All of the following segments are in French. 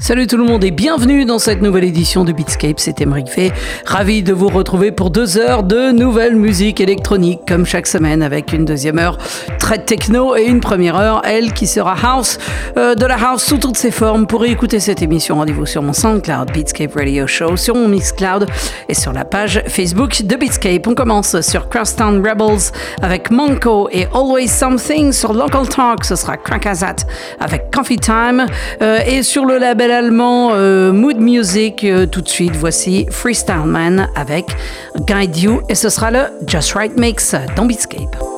Salut tout le monde et bienvenue dans cette nouvelle édition de Beatscape, c'est Emeric V. Ravi de vous retrouver pour deux heures de nouvelle musique électronique, comme chaque semaine, avec une deuxième heure très techno et une première heure, elle qui sera house, euh, de la house sous toutes ses formes. Pour écouter cette émission, rendez-vous sur mon SoundCloud Beatscape Radio Show, sur mon Mixcloud et sur la page Facebook de Beatscape. On commence sur Crosstown Rebels avec Monko et Always Something. Sur Local Talk, ce sera Crackazat avec Coffee Time. Euh, et sur le label allemand euh, Mood Music. Euh, tout de suite, voici Freestyle Man avec Guide You et ce sera le Just Right Mix dans.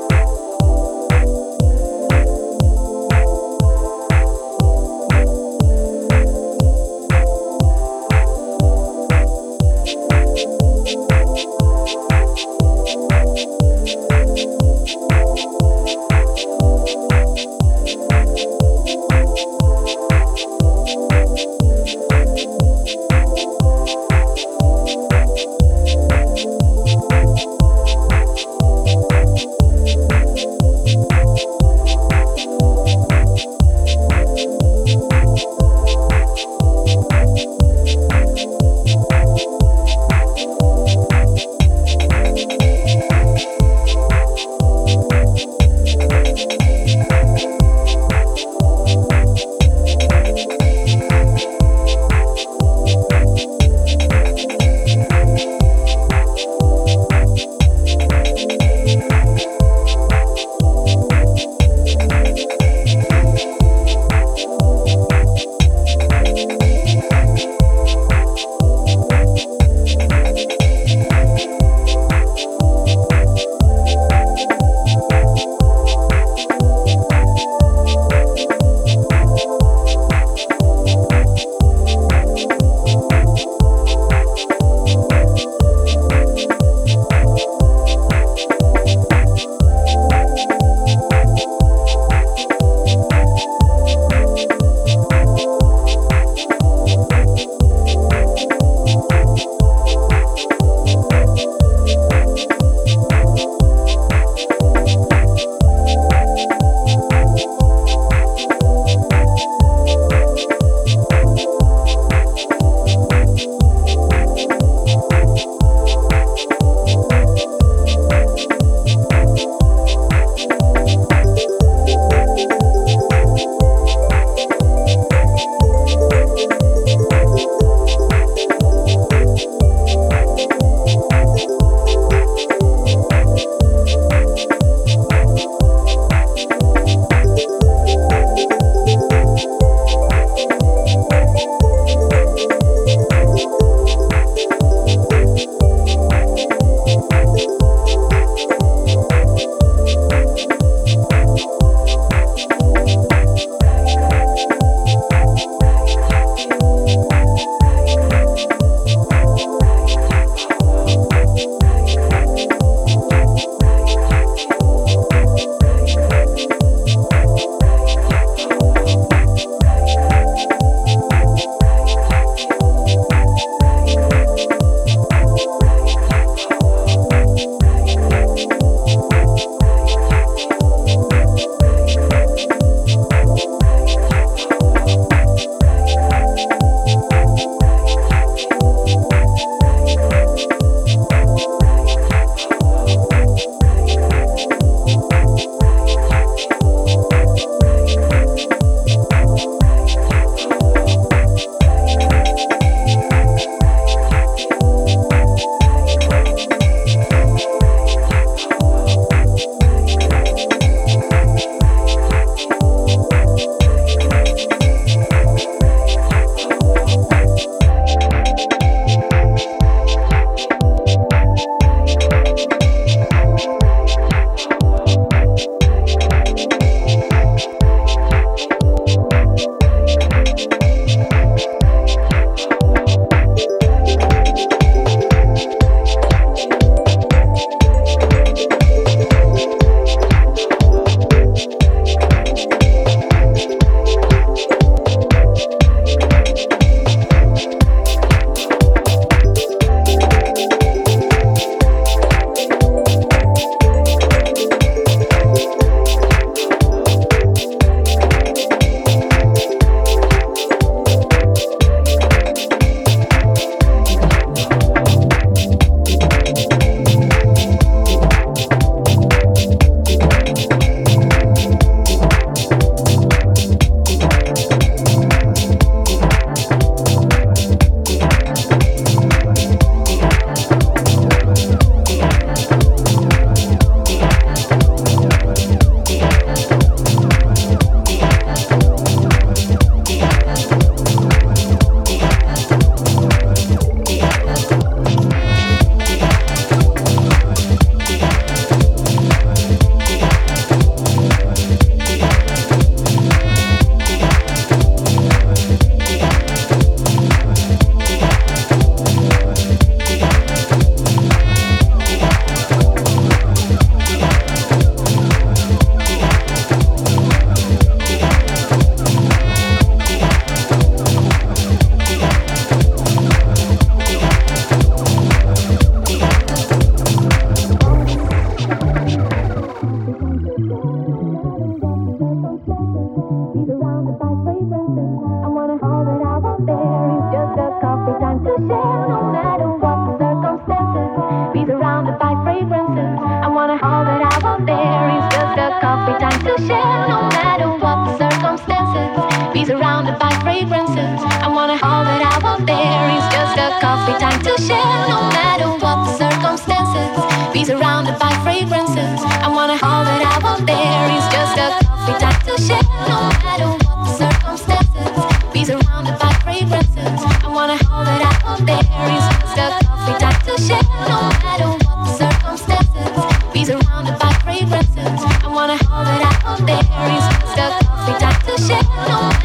the coffee time to share. No matter what the circumstances, be surrounded by fragrances. I wanna hold it out there. It's just the coffee time to share. No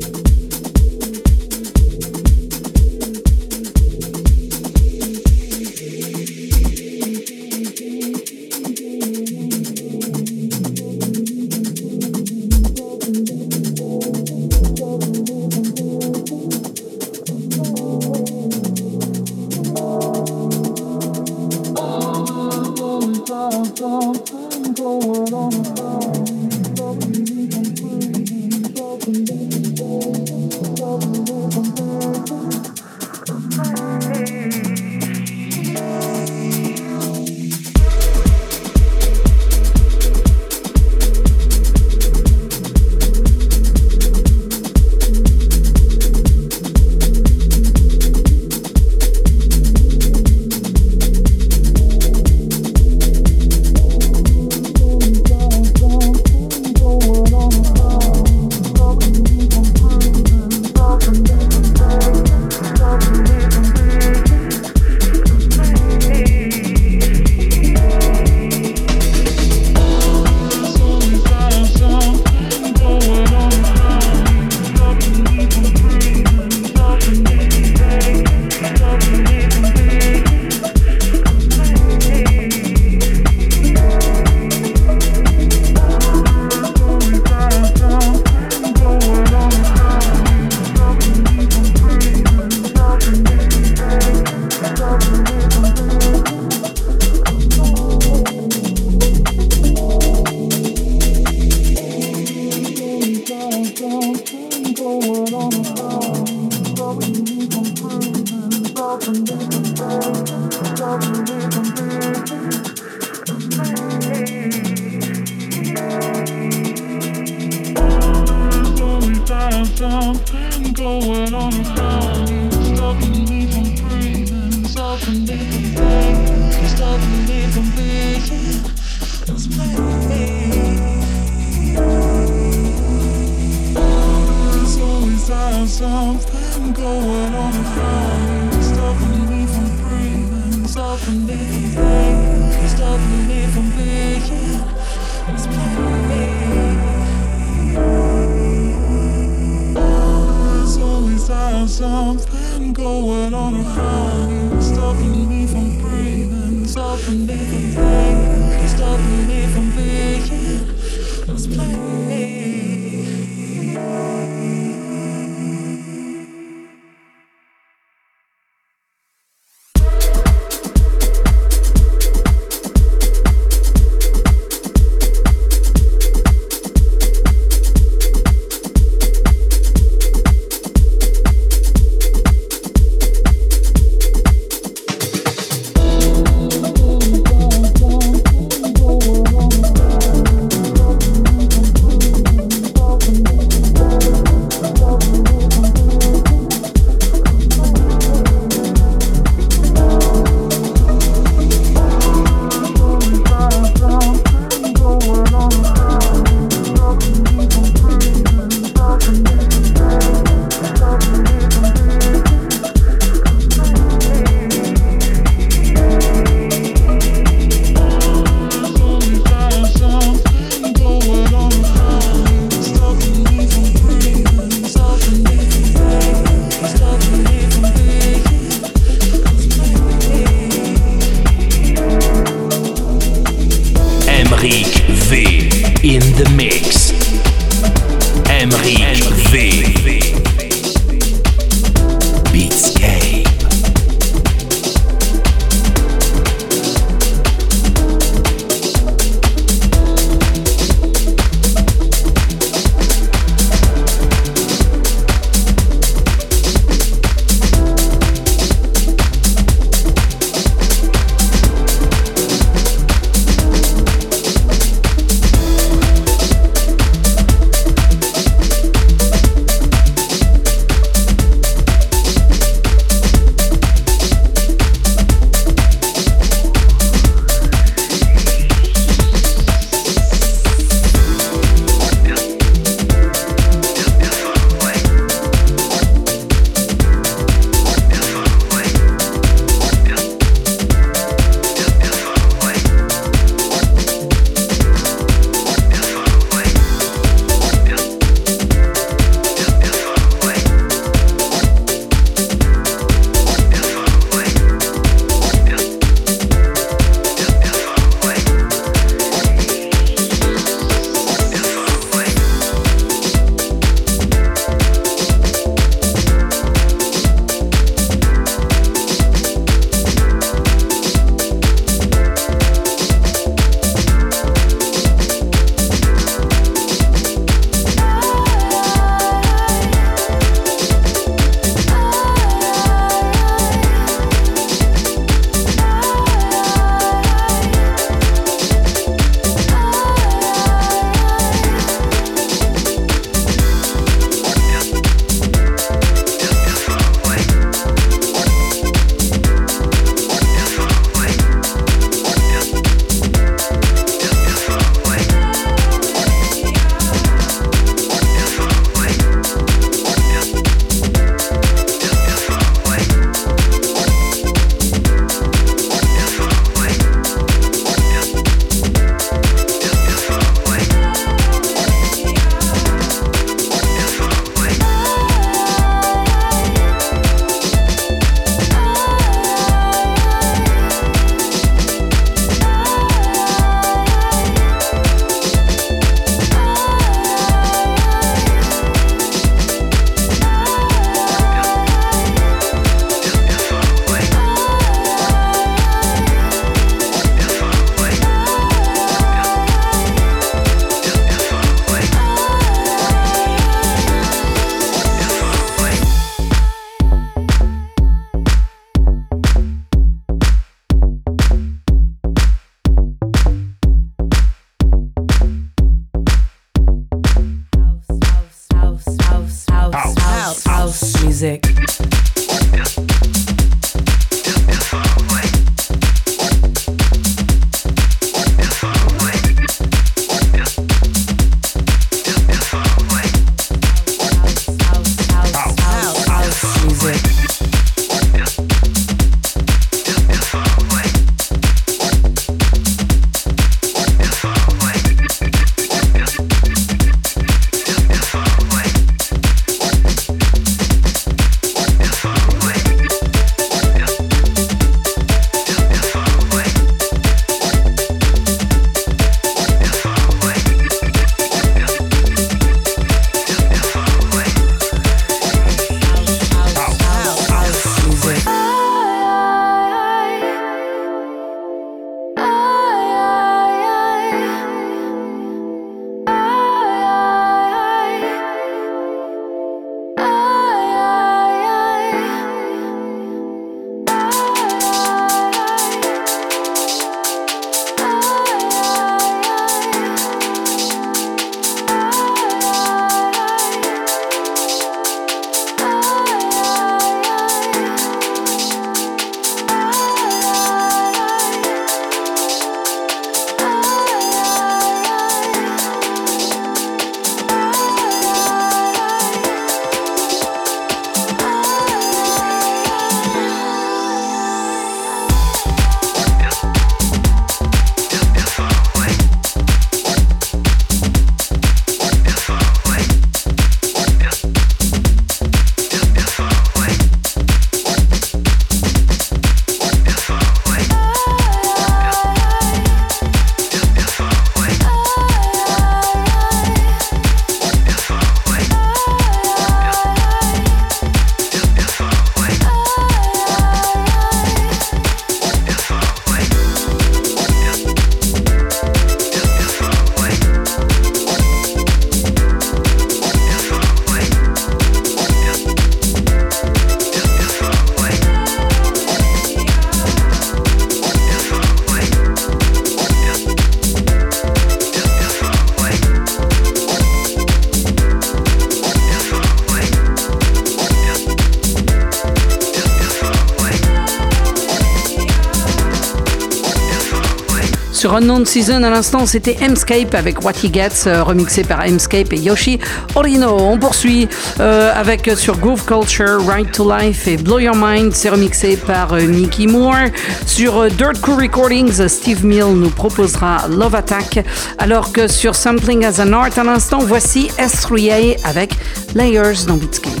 Sur Unknown Season, à l'instant, c'était Mscape avec What He Gets, euh, remixé par Mscape et Yoshi Orino. On poursuit euh, avec euh, sur Groove Culture, Right to Life et Blow Your Mind, c'est remixé par Mickey Moore. Sur Dirt Crew Recordings, Steve Mill nous proposera Love Attack, alors que sur Sampling as an Art, à l'instant, voici S3A avec Layers dans Beatscape.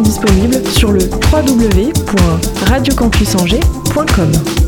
Disponibles sur le www.radiocampusangers.com.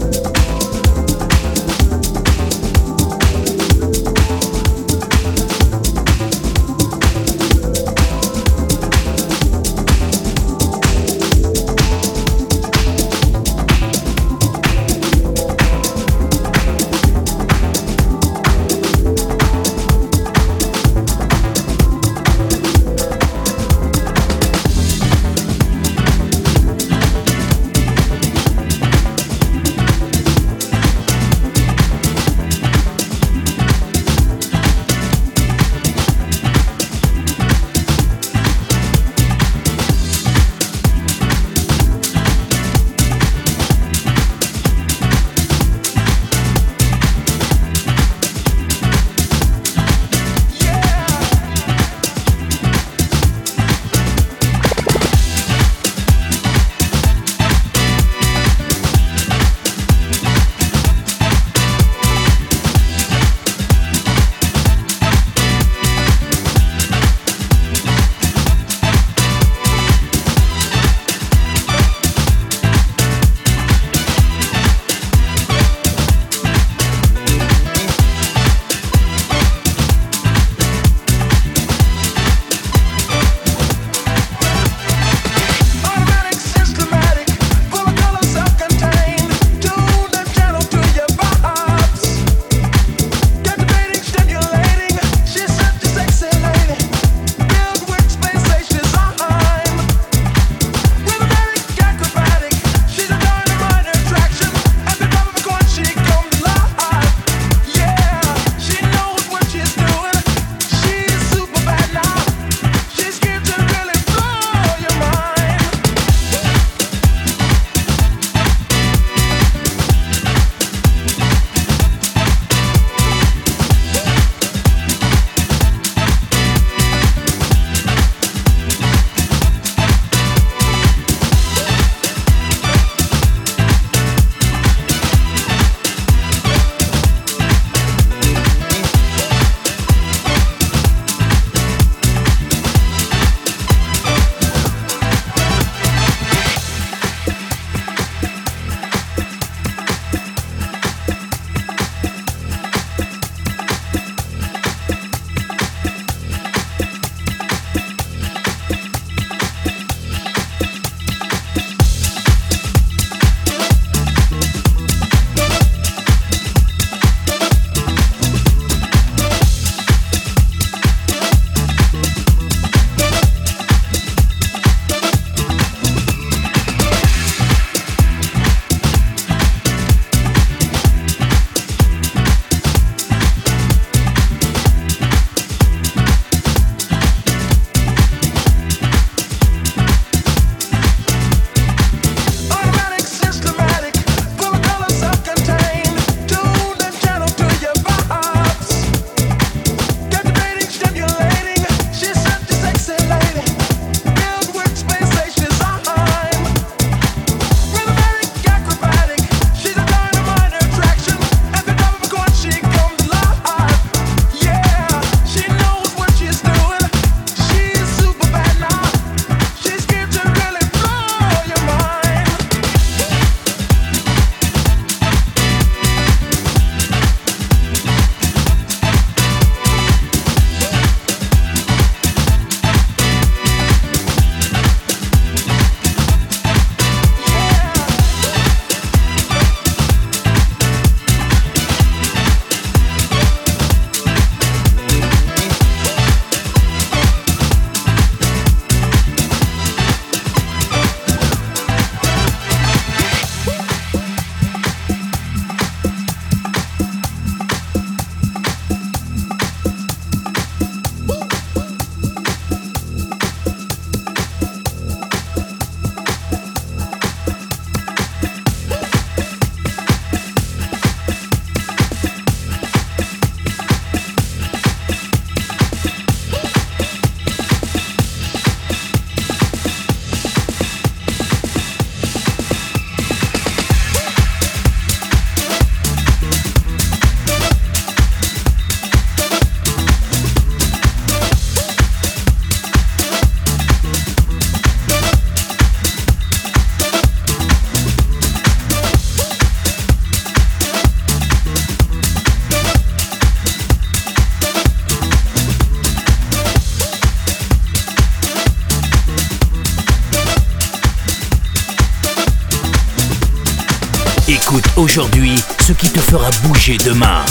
aujourd'hui ce qui te fera bouger demain.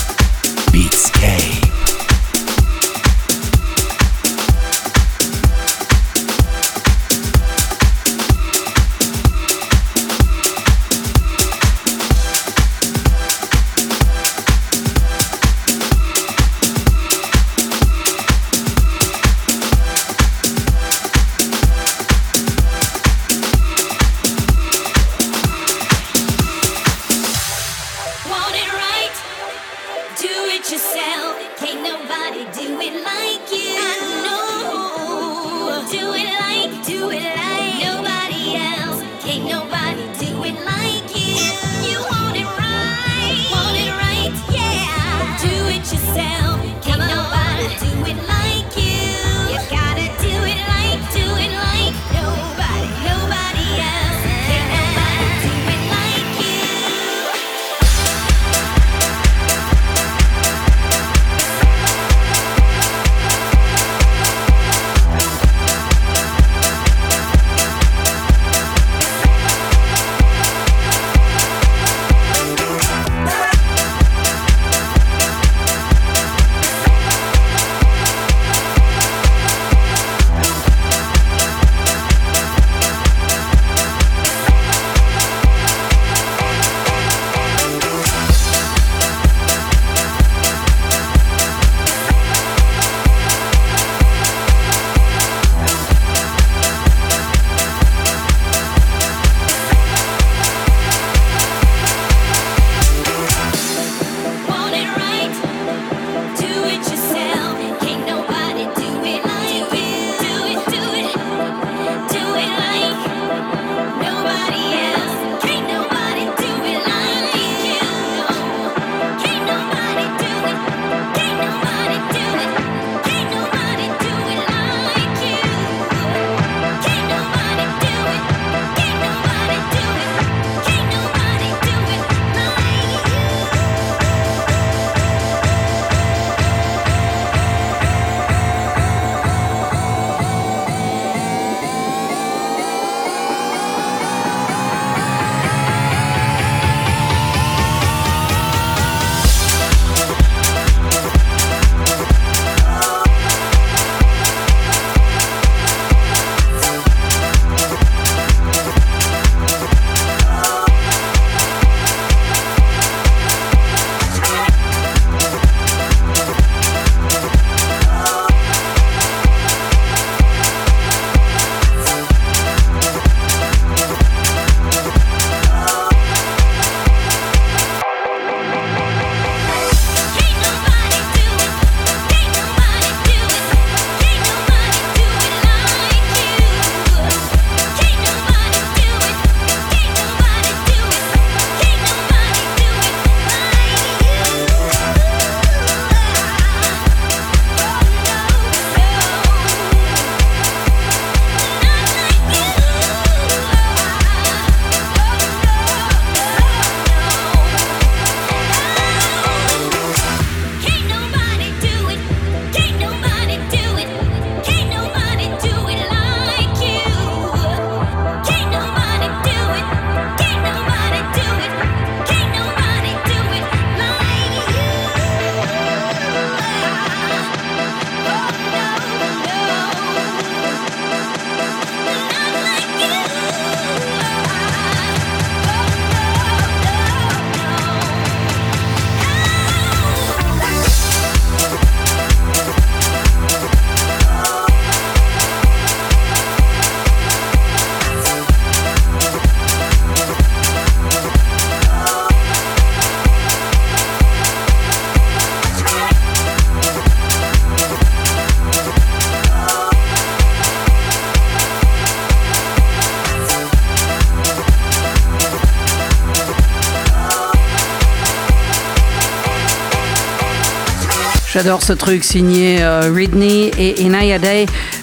J'adore ce truc signé euh, Ridney et Inaya.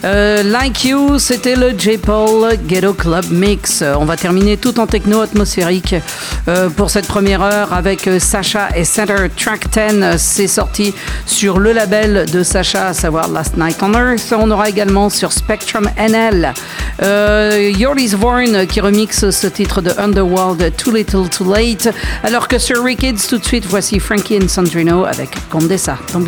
Euh, like You, c'était le J. Paul Ghetto Club Mix. On va terminer tout en techno atmosphérique euh, pour cette première heure avec euh, Sacha et Center Track 10. C'est sorti sur le label de Sacha, à savoir Last Night on Earth. On aura également sur Spectrum NL euh, Yoris Vorn qui remixe ce titre de Underworld Too Little Too Late. Alors que sur Rickets, tout de suite, voici Frankie and Sandrino avec Condessa dans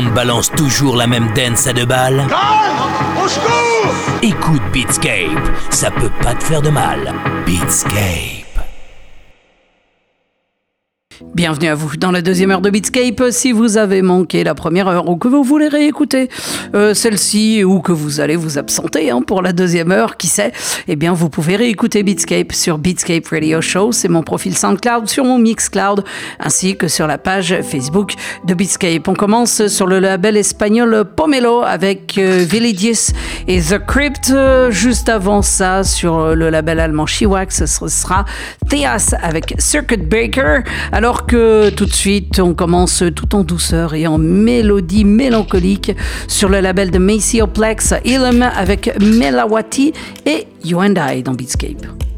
on balance toujours la même dance à deux balles Au secours Écoute Beatscape, ça peut pas te faire de mal. Beatscape. Bienvenue à vous dans la deuxième heure de Beatscape. Si vous avez manqué la première heure ou que vous voulez réécouter euh, celle-ci ou que vous allez vous absenter hein, pour la deuxième heure, qui sait, eh bien vous pouvez réécouter Beatscape sur Beatscape Radio Show. C'est mon profil SoundCloud, sur mon Mixcloud, ainsi que sur la page Facebook de Beatscape. On commence sur le label espagnol Pomelo avec euh, Villagis et The Crypt. Euh, Juste avant ça, sur le label allemand Chiwax, ce sera Theas avec Circuit Breaker. Alors que tout de suite, on commence tout en douceur et en mélodie mélancolique sur le label de Macy Oplex, Ilum avec Melawati et You and I dans Beatscape.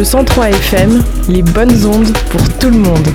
Le 103 FM, les bonnes ondes pour tout le monde.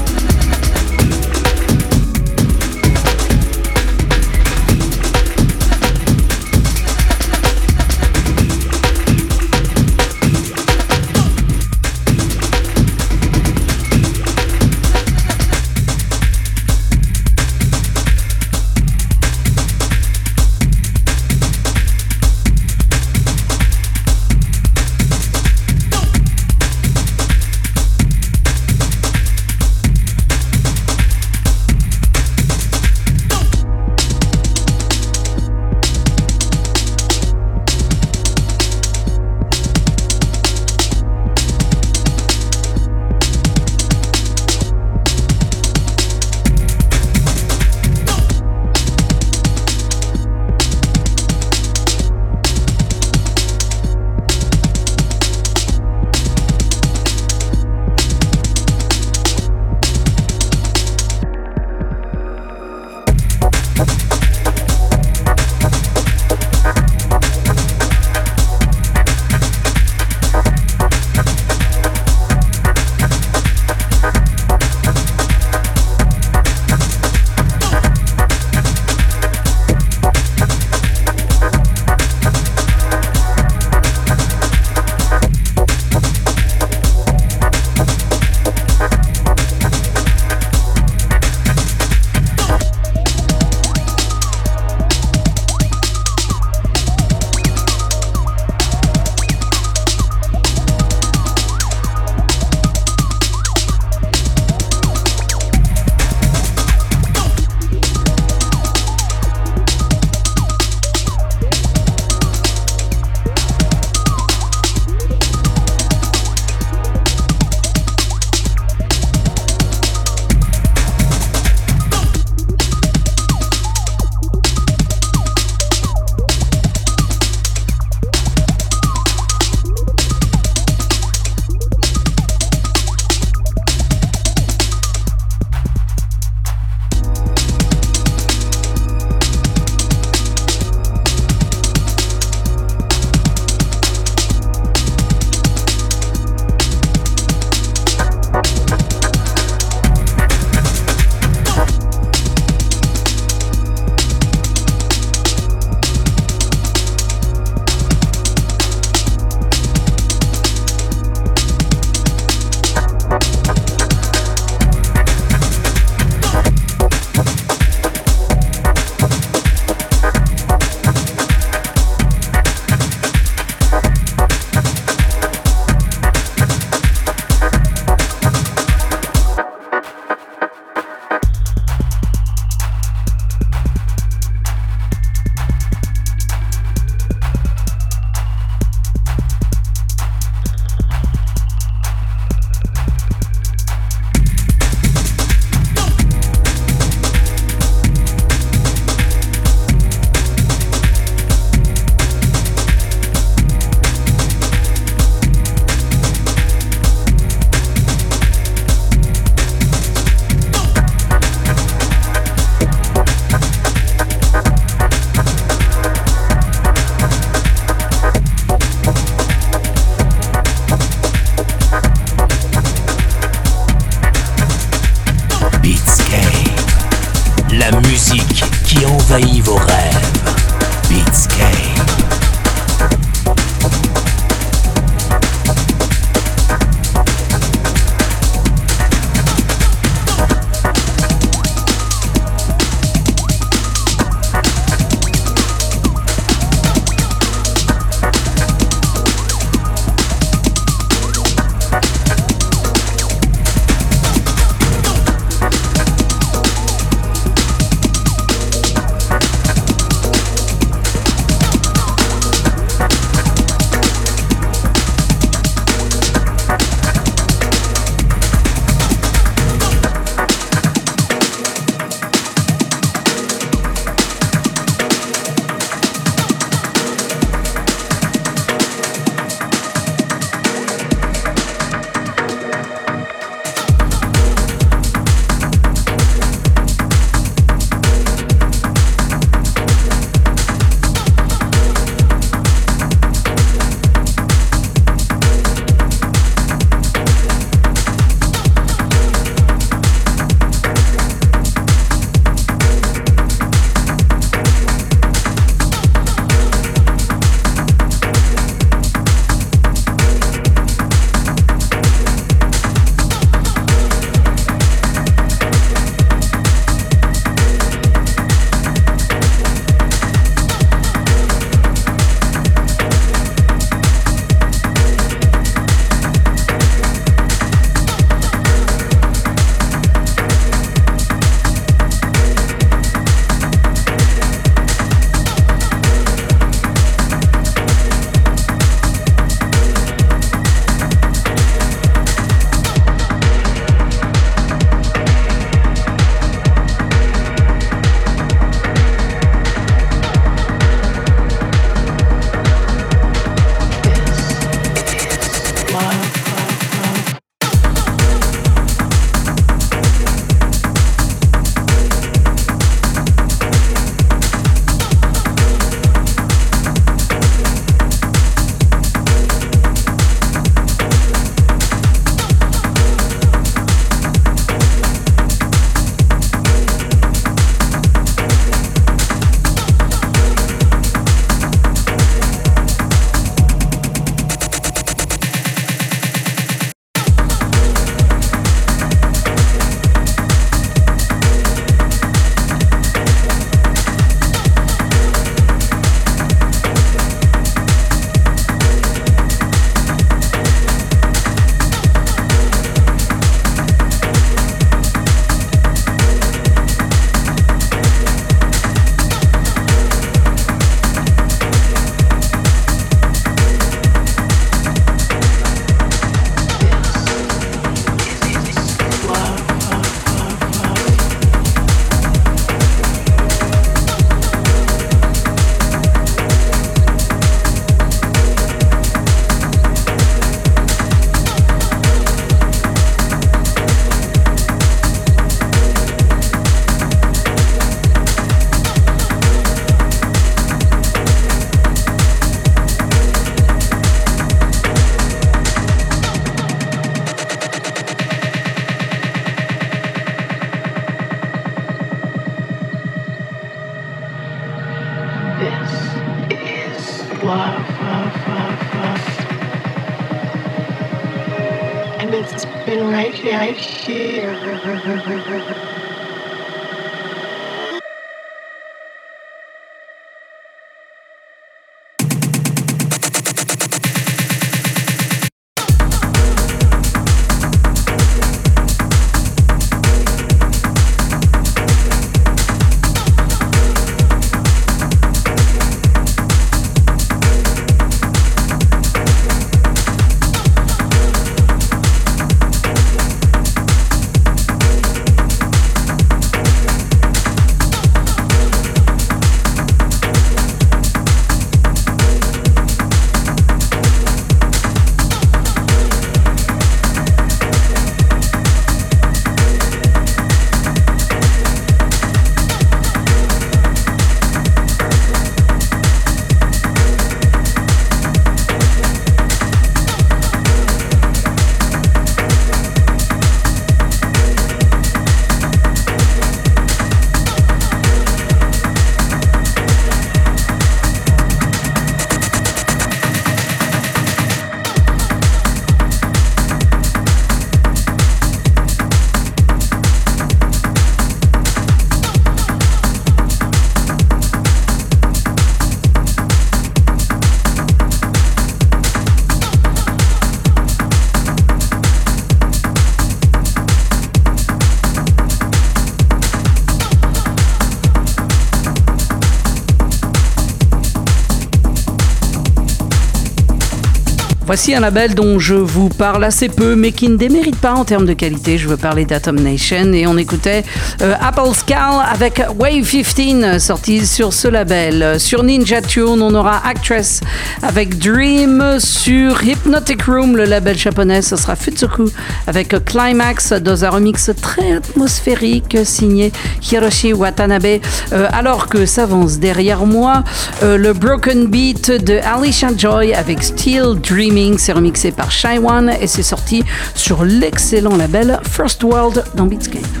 Voici un label dont je vous parle assez peu, mais qui ne démérite pas en termes de qualité. Je veux parler d'Atom Nation et on écoutait euh, Apple Skull avec Wave 15 sorti sur ce label. Sur Ninja Tune, on aura Actress avec Dream. Sur Hypnotic Room, le label japonais, ce sera Futsuku avec Climax dans un remix très atmosphérique signé Hiroshi Watanabe. Euh, alors que s'avance derrière moi euh, le Broken Beat de Alicia Joy avec Still Dreaming. C'est remixé par Shy One et c'est sorti sur l'excellent label First World dans Beatscape.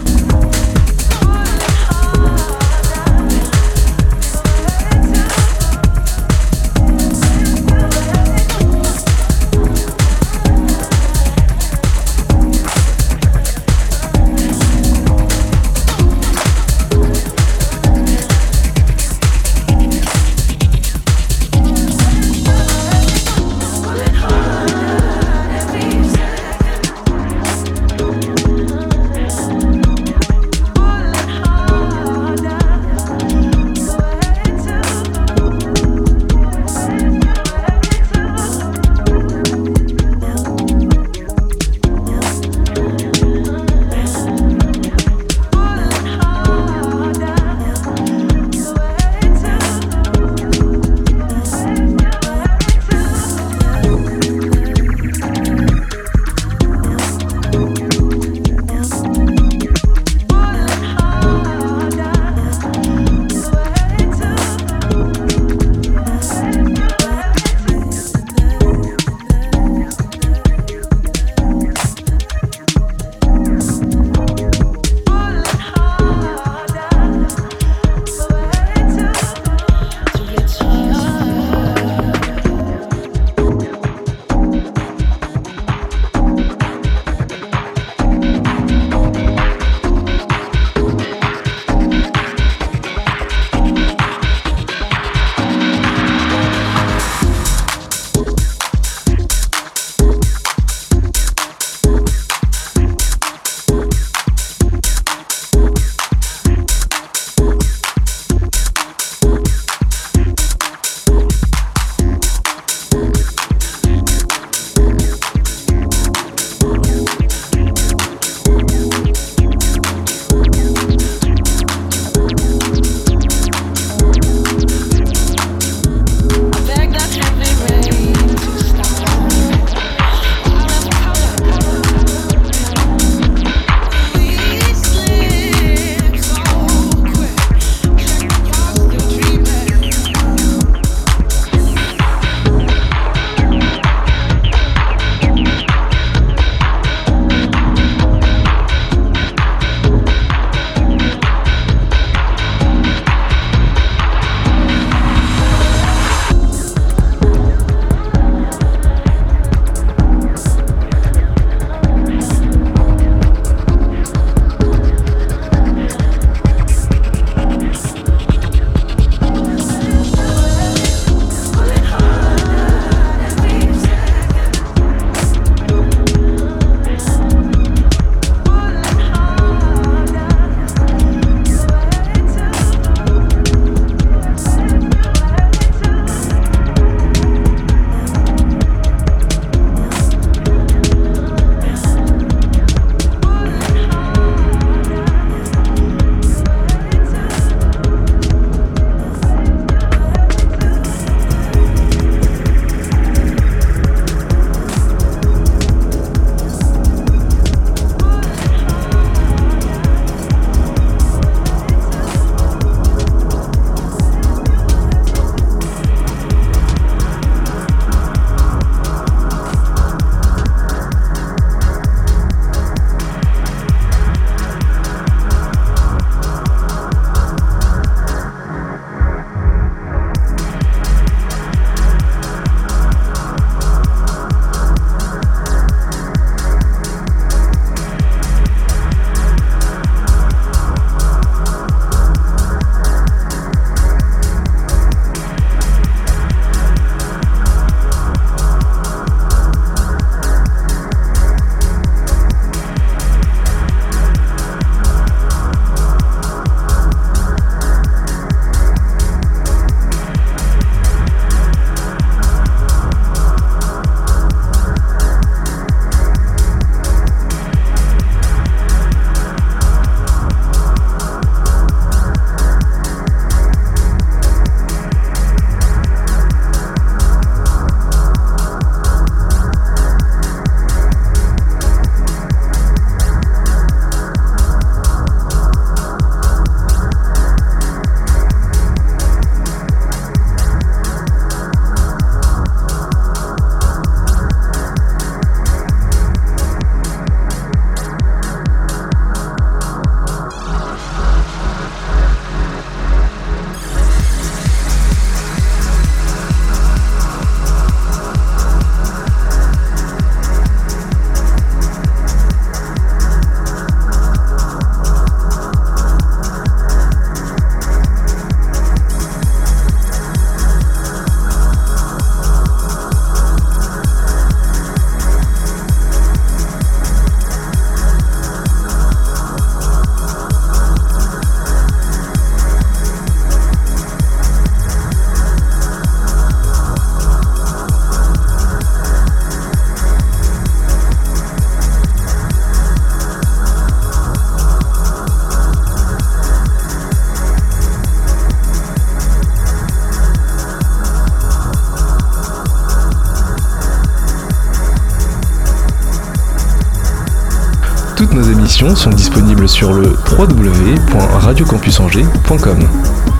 Sont disponibles sur le www.radiocampusangers.com.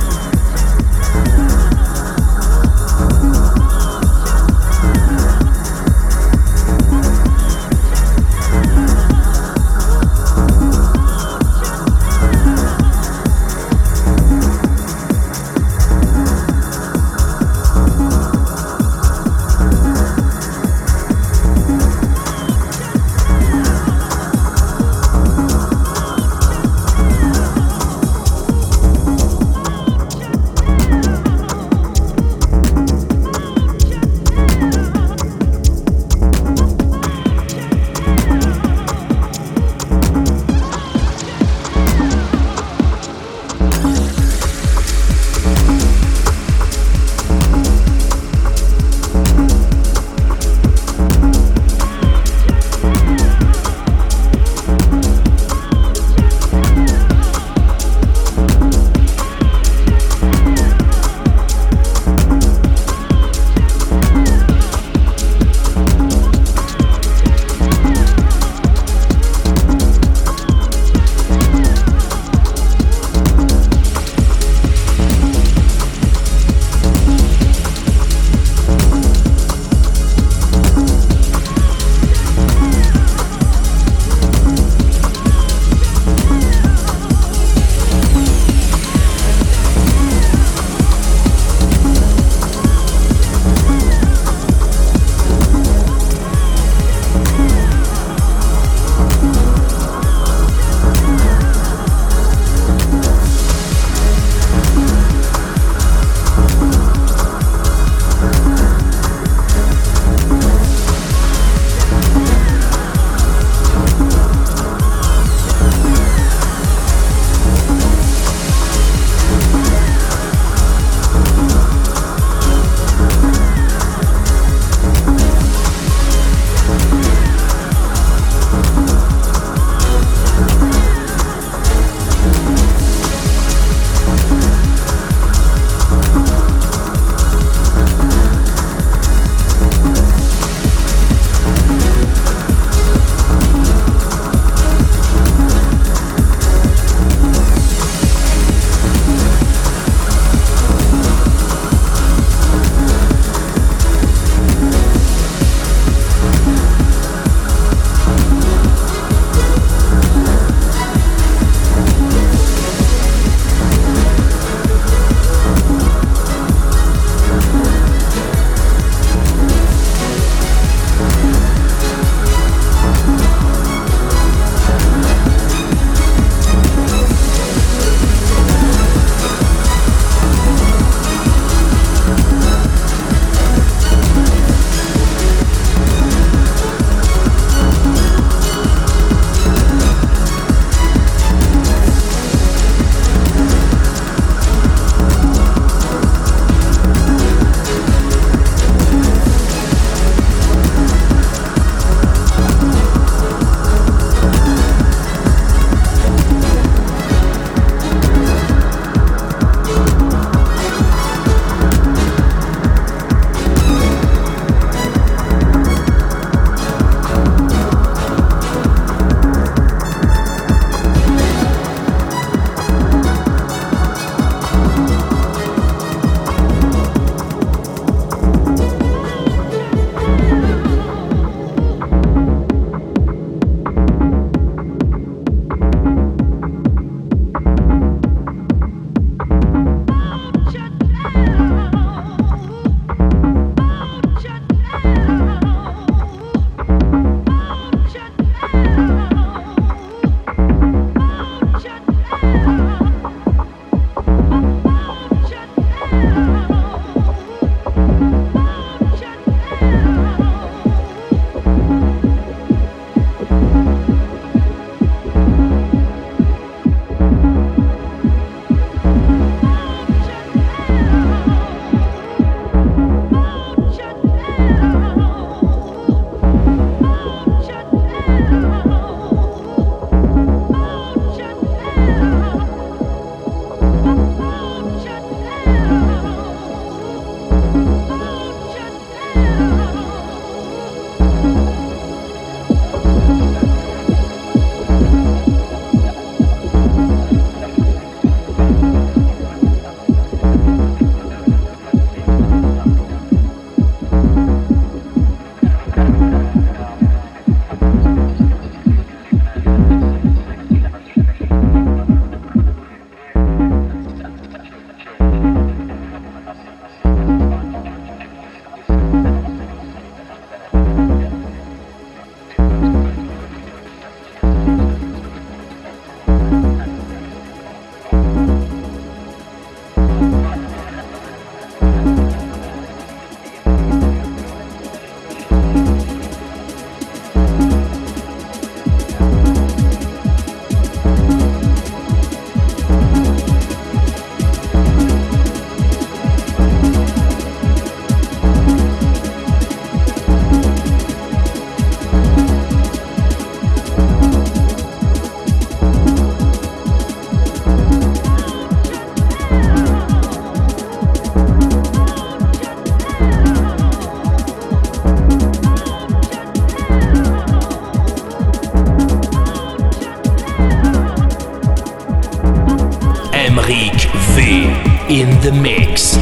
in the mix.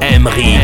Emric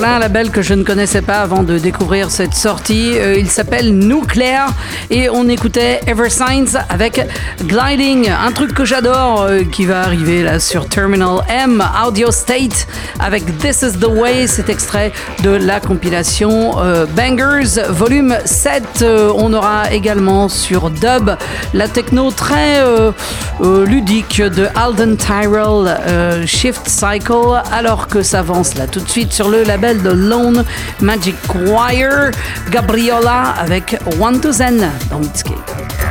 Voilà un label que je ne connaissais pas avant de découvrir cette sortie. Euh, il s'appelle Nuclear et on écoutait Ever Signs avec Gliding, un truc que j'adore euh, qui va arriver là sur Terminal M Audio State avec This Is the Way, cet extrait de la compilation euh, Bangers volume 7. Euh, on aura également sur Dub la techno très ludique de Alden Tyrell euh, Shift Cycle alors que s'avance là tout de suite sur le label de Lone Magic Choir Gabriola avec One to Zen dans Beatscape.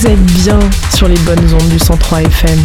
Vous êtes bien sur les bonnes ondes du 103 FM.